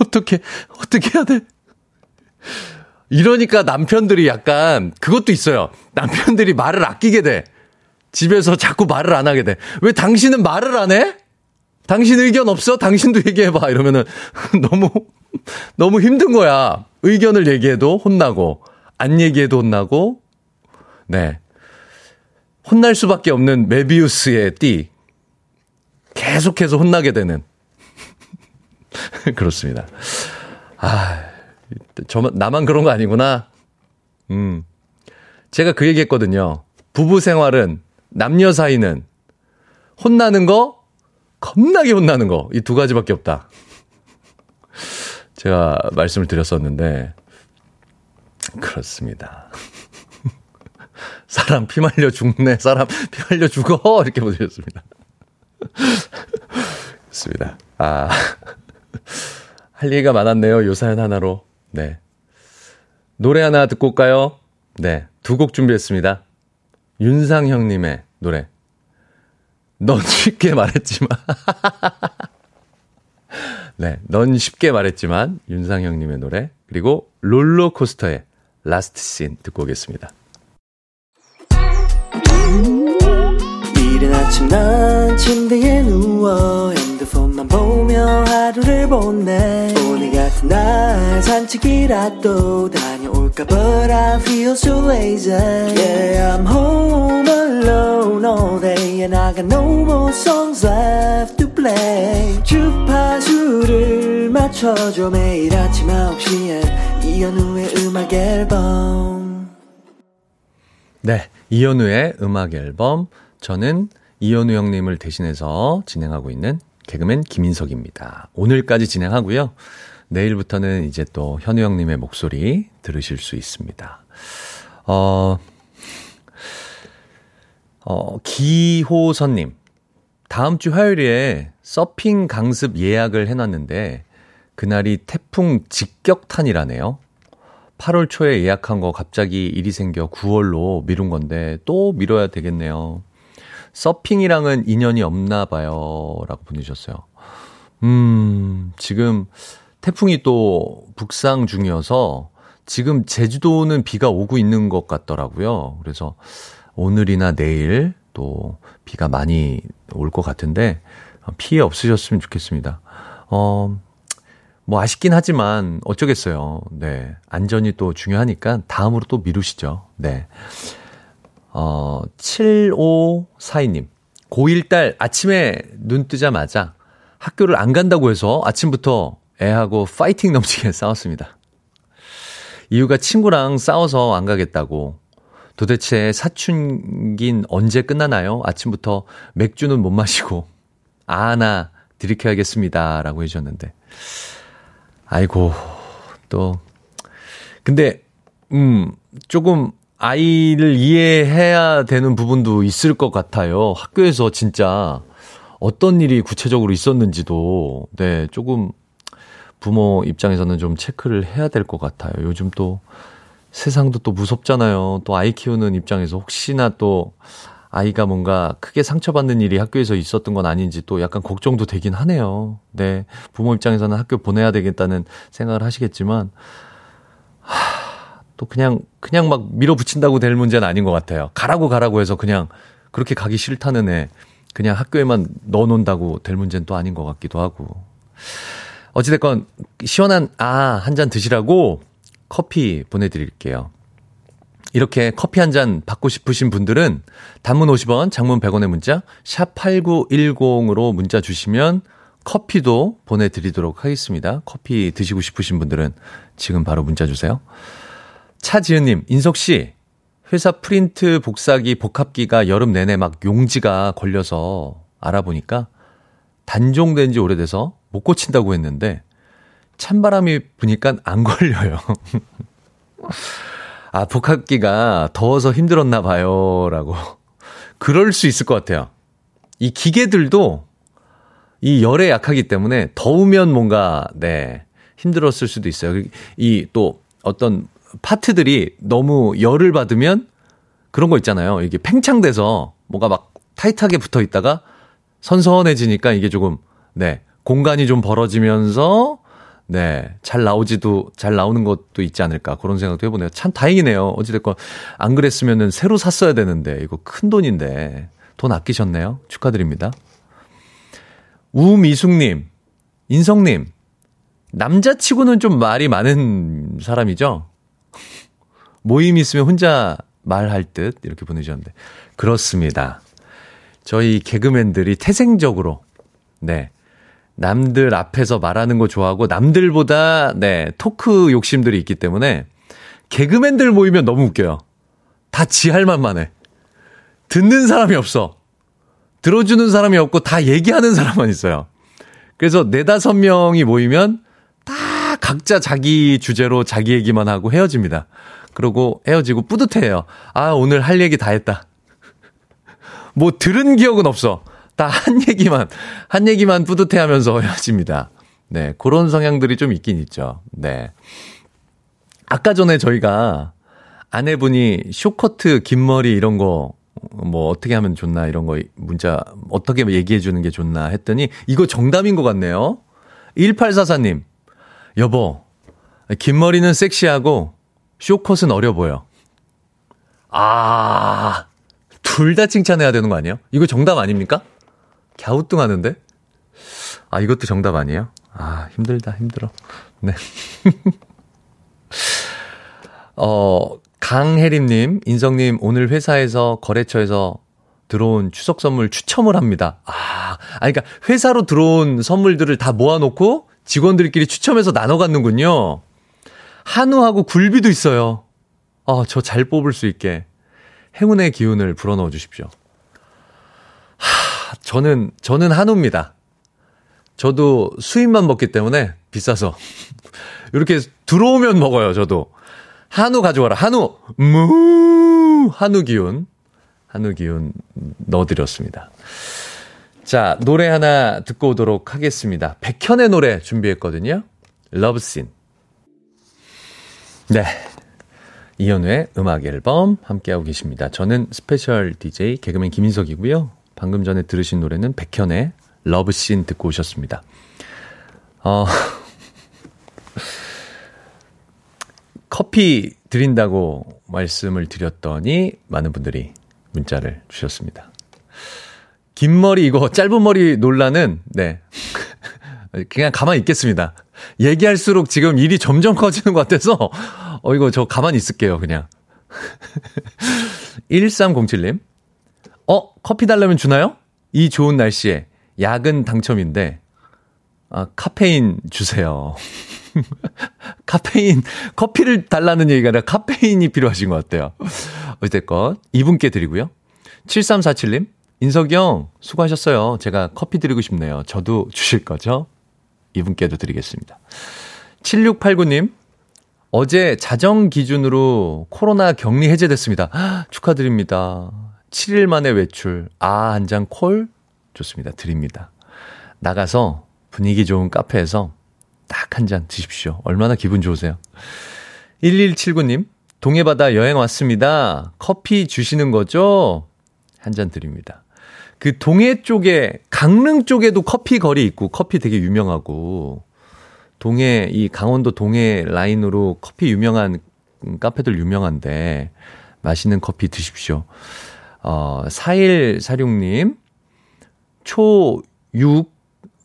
Speaker 1: 어떻게, 어떻게 해야 돼? 이러니까 남편들이 약간 그것도 있어요. 남편들이 말을 아끼게 돼. 집에서 자꾸 말을 안 하게 돼. 왜 당신은 말을 안 해? 당신 의견 없어? 당신도 얘기해봐. 이러면은 <laughs> 너무, 너무 힘든 거야. 의견을 얘기해도 혼나고, 안 얘기해도 혼나고, 네. 혼날 수밖에 없는 메비우스의 띠. 계속해서 혼나게 되는. <laughs> 그렇습니다. 아, 저만, 나만 그런 거 아니구나. 음. 제가 그 얘기 했거든요. 부부 생활은, 남녀 사이는, 혼나는 거, 겁나게 혼나는 거, 이 두 가지밖에 없다. 제가 말씀을 드렸었는데, 그렇습니다. <laughs> 사람 피 말려 죽네, 사람 피 말려 죽어, 이렇게 보내셨습니다. <laughs> 좋습니다. 아. <laughs> 할 얘기가 많았네요. 요 사연 하나로. 네. 노래 하나 듣고 올까요? 네. 두 곡 준비했습니다. 윤상형님의 노래. 넌 <laughs> 쉽게 말했지만. <laughs> 네. 넌 쉽게 말했지만. 윤상형님의 노래. 그리고 롤러코스터의 Last Scene 듣고 오겠습니다. 이른 아침 난 침대에 누워 핸드폰만 보 며 하루를 보내. 오늘 같은 날 산책이라도 다녀올까 But I feel so lazy. Yeah I'm home alone all day. And I got no more songs left to play. 주파수를 맞춰줘 매일 아침 9시에. 이현우의 음악 앨범. 네 이현우의 음악 앨범. 저는 이현우 형님을 대신해서 진행하고 있는 개그맨 김인석입니다. 오늘까지 진행하고요. 내일부터는 이제 또 현우 형님의 목소리 들으실 수 있습니다. 어, 어, 기호선님. 다음 주 화요일에 서핑 강습 예약을 해놨는데, 그날이 태풍 직격탄이라네요. 8월 초에 예약한 거 갑자기 일이 생겨 9월로 미룬 건데, 또 미뤄야 되겠네요. 서핑이랑은 인연이 없나 봐요. 라고 보내주셨어요. 음, 지금 태풍이 또 북상 중이어서 지금 제주도는 비가 오고 있는 것 같더라고요. 그래서 오늘이나 내일 또 비가 많이 올 것 같은데 피해 없으셨으면 좋겠습니다. 어, 뭐 아쉽긴 하지만 어쩌겠어요. 네. 안전이 또 중요하니까 다음으로 또 미루시죠. 네. 어, 7542님. 고1 딸 아침에 눈 뜨자마자 학교를 안 간다고 해서 아침부터 애하고 파이팅 넘치게 <laughs> 싸웠습니다. 이유가 친구랑 싸워서 안 가겠다고. 도대체 사춘긴 언제 끝나나요? 아침부터 맥주는 못 마시고. 아나 들이켜야겠습니다. 라고 해주셨는데. 아이고, 또. 근데, 음, 조금 아이를 이해해야 되는 부분도 있을 것 같아요. 학교에서 진짜 어떤 일이 구체적으로 있었는지도, 네, 조금 부모 입장에서는 좀 체크를 해야 될 것 같아요. 요즘 또 세상도 또 무섭잖아요. 또 아이 키우는 입장에서 혹시나 또 아이가 뭔가 크게 상처받는 일이 학교에서 있었던 건 아닌지 또 약간 걱정도 되긴 하네요. 네. 부모 입장에서는 학교 보내야 되겠다는 생각을 하시겠지만, 하, 또 그냥 그냥 막 밀어붙인다고 될 문제는 아닌 것 같아요. 가라고 가라고 해서 그냥 그렇게 가기 싫다는 애 그냥 학교에만 넣어놓는다고 될 문제는 또 아닌 것 같기도 하고. 어찌됐건 시원한 아 한 잔 드시라고 커피 보내드릴게요. 이렇게 커피 한 잔 받고 싶으신 분들은 단문 50원, 장문 100원의 문자 샵 8910으로 문자 주시면 커피도 보내드리도록 하겠습니다. 커피 드시고 싶으신 분들은 지금 바로 문자 주세요. 차지은님, 인석씨, 회사 프린트 복사기 복합기가 여름 내내 막 용지가 걸려서 알아보니까 단종된 지 오래돼서 못 고친다고 했는데 찬바람이 부니까 안 걸려요. <laughs> 아, 복합기가 더워서 힘들었나 봐요. 라고. 그럴 수 있을 것 같아요. 이 기계들도 이 열에 약하기 때문에 더우면 뭔가, 네, 힘들었을 수도 있어요. 이 또 어떤 파트들이 너무 열을 받으면 그런 거 있잖아요. 이게 팽창돼서 뭔가 막 타이트하게 붙어 있다가 선선해지니까 이게 조금, 네, 공간이 좀 벌어지면서, 네, 잘 나오지도, 잘 나오는 것도 있지 않을까. 그런 생각도 해보네요. 참 다행이네요. 어찌됐건, 안 그랬으면은 새로 샀어야 되는데, 이거 큰 돈인데, 돈 아끼셨네요. 축하드립니다. 우미숙님, 인성님, 남자치고는 좀 말이 많은 사람이죠? 모임 있으면 혼자 말할 듯 이렇게 보내주셨는데 그렇습니다. 저희 개그맨들이 태생적으로 네 남들 앞에서 말하는 거 좋아하고 남들보다 네 토크 욕심들이 있기 때문에 개그맨들 모이면 너무 웃겨요. 다 지 할 만만 해. 듣는 사람이 없어. 들어주는 사람이 없고 다 얘기하는 사람만 있어요. 그래서 네다섯 명이 모이면 다 각자 자기 주제로 자기 얘기만 하고 헤어집니다. 그러고 헤어지고 뿌듯해요. 아, 오늘 할 얘기 다 했다. <laughs> 뭐 들은 기억은 없어. 다 한 얘기만, 한 얘기만 뿌듯해 하면서 헤어집니다. 네, 그런 성향들이 좀 있긴 있죠. 네. 아까 전에 저희가 아내분이 쇼커트, 긴 머리 이런 거, 뭐 어떻게 하면 좋나 이런 거 문자 어떻게 얘기해 주는 게 좋나 했더니 이거 정답인 것 같네요. 1844님, 여보, 긴 머리는 섹시하고 쇼컷은 어려 보여. 아, 둘 다 칭찬해야 되는 거 아니에요? 이거 정답 아닙니까? 갸우뚱 하는데? 아, 이것도 정답 아니에요? 아, 힘들다, 힘들어. 네. <laughs> 어, 강혜림님, 인성님, 오늘 회사에서 거래처에서 들어온 추석 선물 추첨을 합니다. 아, 아, 그러니까 회사로 들어온 선물들을 다 모아놓고 직원들끼리 추첨해서 나눠 갖는군요. 한우하고 굴비도 있어요. 아, 저 잘 뽑을 수 있게 행운의 기운을 불어넣어 주십시오. 하, 저는, 저는 한우입니다. 저도 수입만 먹기 때문에 비싸서. <laughs> 이렇게 들어오면 먹어요, 저도. 한우 가져와라, 한우! 무! 한우 기운. 한우 기운 넣어드렸습니다. 자, 노래 하나 듣고 오도록 하겠습니다. 백현의 노래 준비했거든요. 러브씬. 네. 이현우의 음악 앨범 함께하고 계십니다. 저는 special DJ 개그맨 김인석이고요. 방금 전에 들으신 노래는 백현의 Love Scene 듣고 오셨습니다. 어, <laughs> 커피 드린다고 말씀을 드렸더니 많은 분들이 문자를 주셨습니다. 긴 머리 이거 짧은 머리 논란은 네. <laughs> 그냥 가만히 있겠습니다. 얘기할수록 지금 일이 점점 커지는 것 같아서 어 이거 저 가만히 있을게요, 그냥. <laughs> 1307님. 어, 커피 달라면 주나요? 이 좋은 날씨에 야근 당첨인데 아, 카페인 주세요. <laughs> 카페인, 커피를 달라는 얘기가 아니라 카페인이 필요하신 것 같아요. 어쨌건, 이분께 드리고요. 7347님, 인석이 형, 수고하셨어요. 제가 커피 드리고 싶네요. 저도 주실 거죠? 이분께도 드리겠습니다. 7689님, 어제 자정 기준으로 코로나 격리 해제됐습니다. 아, 축하드립니다. 7일 만에 외출. 아, 한 잔 콜? 좋습니다. 드립니다. 나가서 분위기 좋은 카페에서 딱 한 잔 드십시오. 얼마나 기분 좋으세요? 1179님, 동해바다 여행 왔습니다. 커피 주시는 거죠? 한 잔 드립니다. 그 동해 쪽에, 강릉 쪽에도 커피 거리 있고, 커피 되게 유명하고, 동해, 이 강원도 동해 라인으로 커피 유명한 카페들 유명한데, 맛있는 커피 드십시오. 어, 4146님, 초6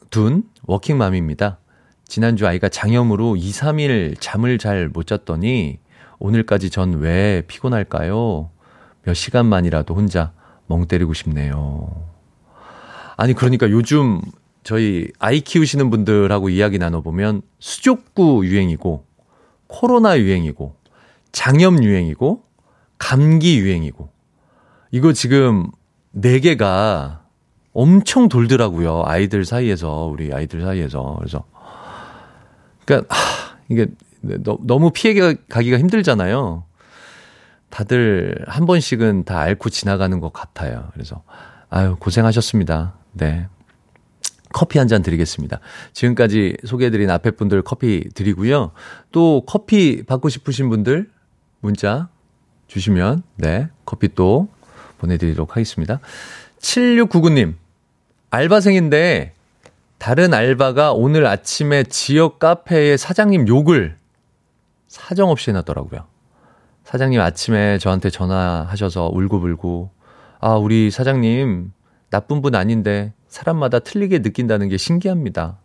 Speaker 1: 둔 워킹맘입니다. 지난주 아이가 장염으로 2, 3일 잠을 잘 못 잤더니 오늘까지 전 왜 피곤할까요? 몇 시간만이라도 혼자 멍 때리고 싶네요. 아니, 그러니까 요즘 저희 아이 키우시는 분들하고 이야기 나눠보면 수족구 유행이고, 코로나 유행이고, 장염 유행이고, 감기 유행이고, 이거 지금 네 개가 엄청 돌더라고요. 아이들 사이에서, 우리 아이들 사이에서. 그래서, 그니까, 하, 이게 너무 피해 가기가 힘들잖아요. 다들 한 번씩은 다 앓고 지나가는 것 같아요. 그래서, 아유, 고생하셨습니다. 네. 커피 한 잔 드리겠습니다. 지금까지 소개해드린 앞에 분들 커피 드리고요. 또 커피 받고 싶으신 분들 문자 주시면, 네, 커피 또 보내드리도록 하겠습니다. 7699님, 알바생인데 다른 알바가 오늘 아침에 지역 카페의 사장님 욕을 사정없이 해놨더라고요. 사장님 아침에 저한테 전화하셔서 울고불고, 아, 우리 사장님 나쁜 분 아닌데 사람마다 틀리게 느낀다는 게 신기합니다.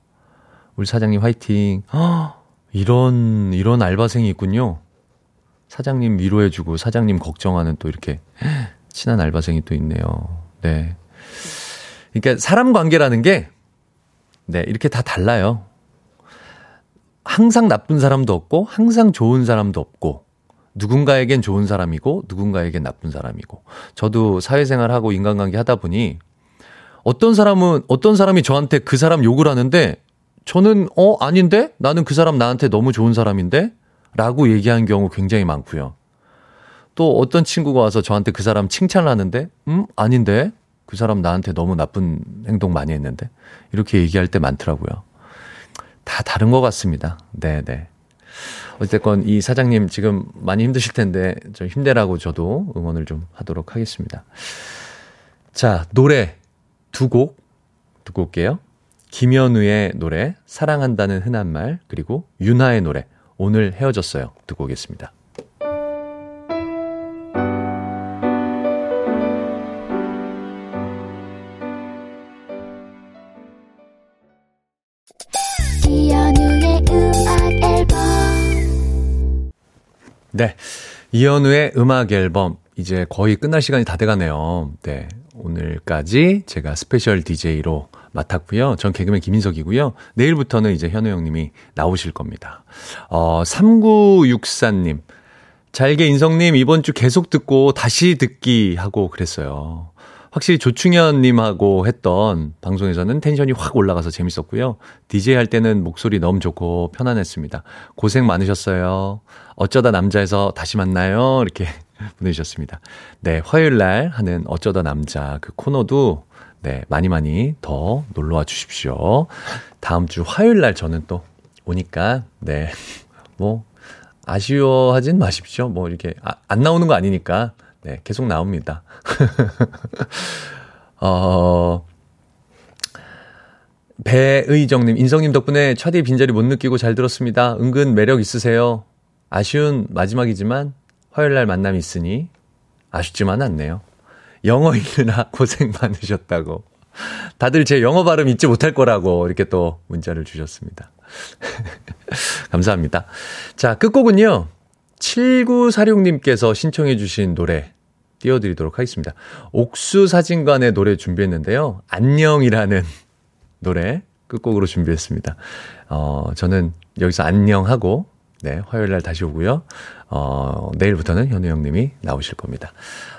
Speaker 1: 우리 사장님 화이팅. 허, 이런, 이런 알바생이 있군요. 사장님 위로해 주고 사장님 걱정하는 또 이렇게 친한 알바생이 또 있네요. 네. 그러니까 사람 관계라는 게, 네, 이렇게 다 달라요. 항상 나쁜 사람도 없고, 항상 좋은 사람도 없고, 누군가에겐 좋은 사람이고, 누군가에겐 나쁜 사람이고. 저도 사회생활 하고 인간관계 하다 보니, 어떤 사람은, 어떤 사람이 저한테 그 사람 욕을 하는데, 저는, 어, 아닌데? 나는 그 사람 나한테 너무 좋은 사람인데? 라고 얘기한 경우 굉장히 많고요. 또 어떤 친구가 와서 저한테 그 사람 칭찬을 하는데, 음, 아닌데? 그 사람 나한테 너무 나쁜 행동 많이 했는데 이렇게 얘기할 때 많더라고요. 다 다른 것 같습니다. 네, 네. 어쨌건 이 사장님 지금 많이 힘드실 텐데 좀 힘내라고 저도 응원을 좀 하도록 하겠습니다. 자, 노래 두 곡 듣고 올게요. 김현우의 노래 사랑한다는 흔한 말 그리고 윤하의 노래 오늘 헤어졌어요 듣고 오겠습니다. 네. 이현우의 음악 앨범 이제 거의 끝날 시간이 다 돼가네요. 네. 오늘까지 제가 special DJ로 맡았고요. 전 개그맨 김인석이고요. 내일부터는 이제 현우 형님이 나오실 겁니다. 어, 3964님. 잘게 인석님 이번 주 계속 듣고 다시 듣기 하고 그랬어요. 확실히 조충현님하고 했던 방송에서는 텐션이 확 올라가서 재밌었고요. DJ 할 때는 목소리 너무 좋고 편안했습니다. 고생 많으셨어요. 어쩌다 남자에서 다시 만나요. 이렇게 <laughs> 보내주셨습니다. 네, 화요일 날 하는 어쩌다 남자 그 코너도 네, 많이 많이 더 놀러 와 주십시오. 다음 주 화요일 날 저는 또 오니까, 네, 뭐, 아쉬워하진 마십시오. 뭐, 이렇게, 아, 안 나오는 거 아니니까, 네, 계속 나옵니다. <laughs> 어, 배의정님, 인성님 덕분에 차디 빈자리 못 느끼고 잘 들었습니다. 은근 매력 있으세요. 아쉬운 마지막이지만 화요일 날 만남이 있으니 아쉽지만 않네요. 영어 <laughs> 읽느라 고생 많으셨다고. 다들 제 영어 발음 잊지 못할 거라고 이렇게 또 문자를 주셨습니다. <laughs> 감사합니다. 자, 끝곡은요. 7946님께서 신청해 주신 노래 띄워드리도록 하겠습니다. 옥수 사진관의 노래 준비했는데요. 안녕이라는 노래 끝곡으로 준비했습니다. 어, 저는 여기서 안녕하고, 네, 화요일 날 다시 오고요. 어, 내일부터는 현우 형님이 나오실 겁니다.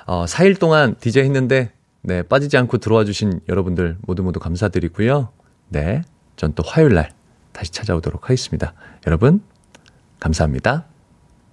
Speaker 1: 어, 4일 동안 디제이 했는데, 네, 빠지지 않고 들어와 주신 여러분들 모두 모두 감사드리고요. 네, 전 또 화요일 날 다시 찾아오도록 하겠습니다. 여러분, 감사합니다.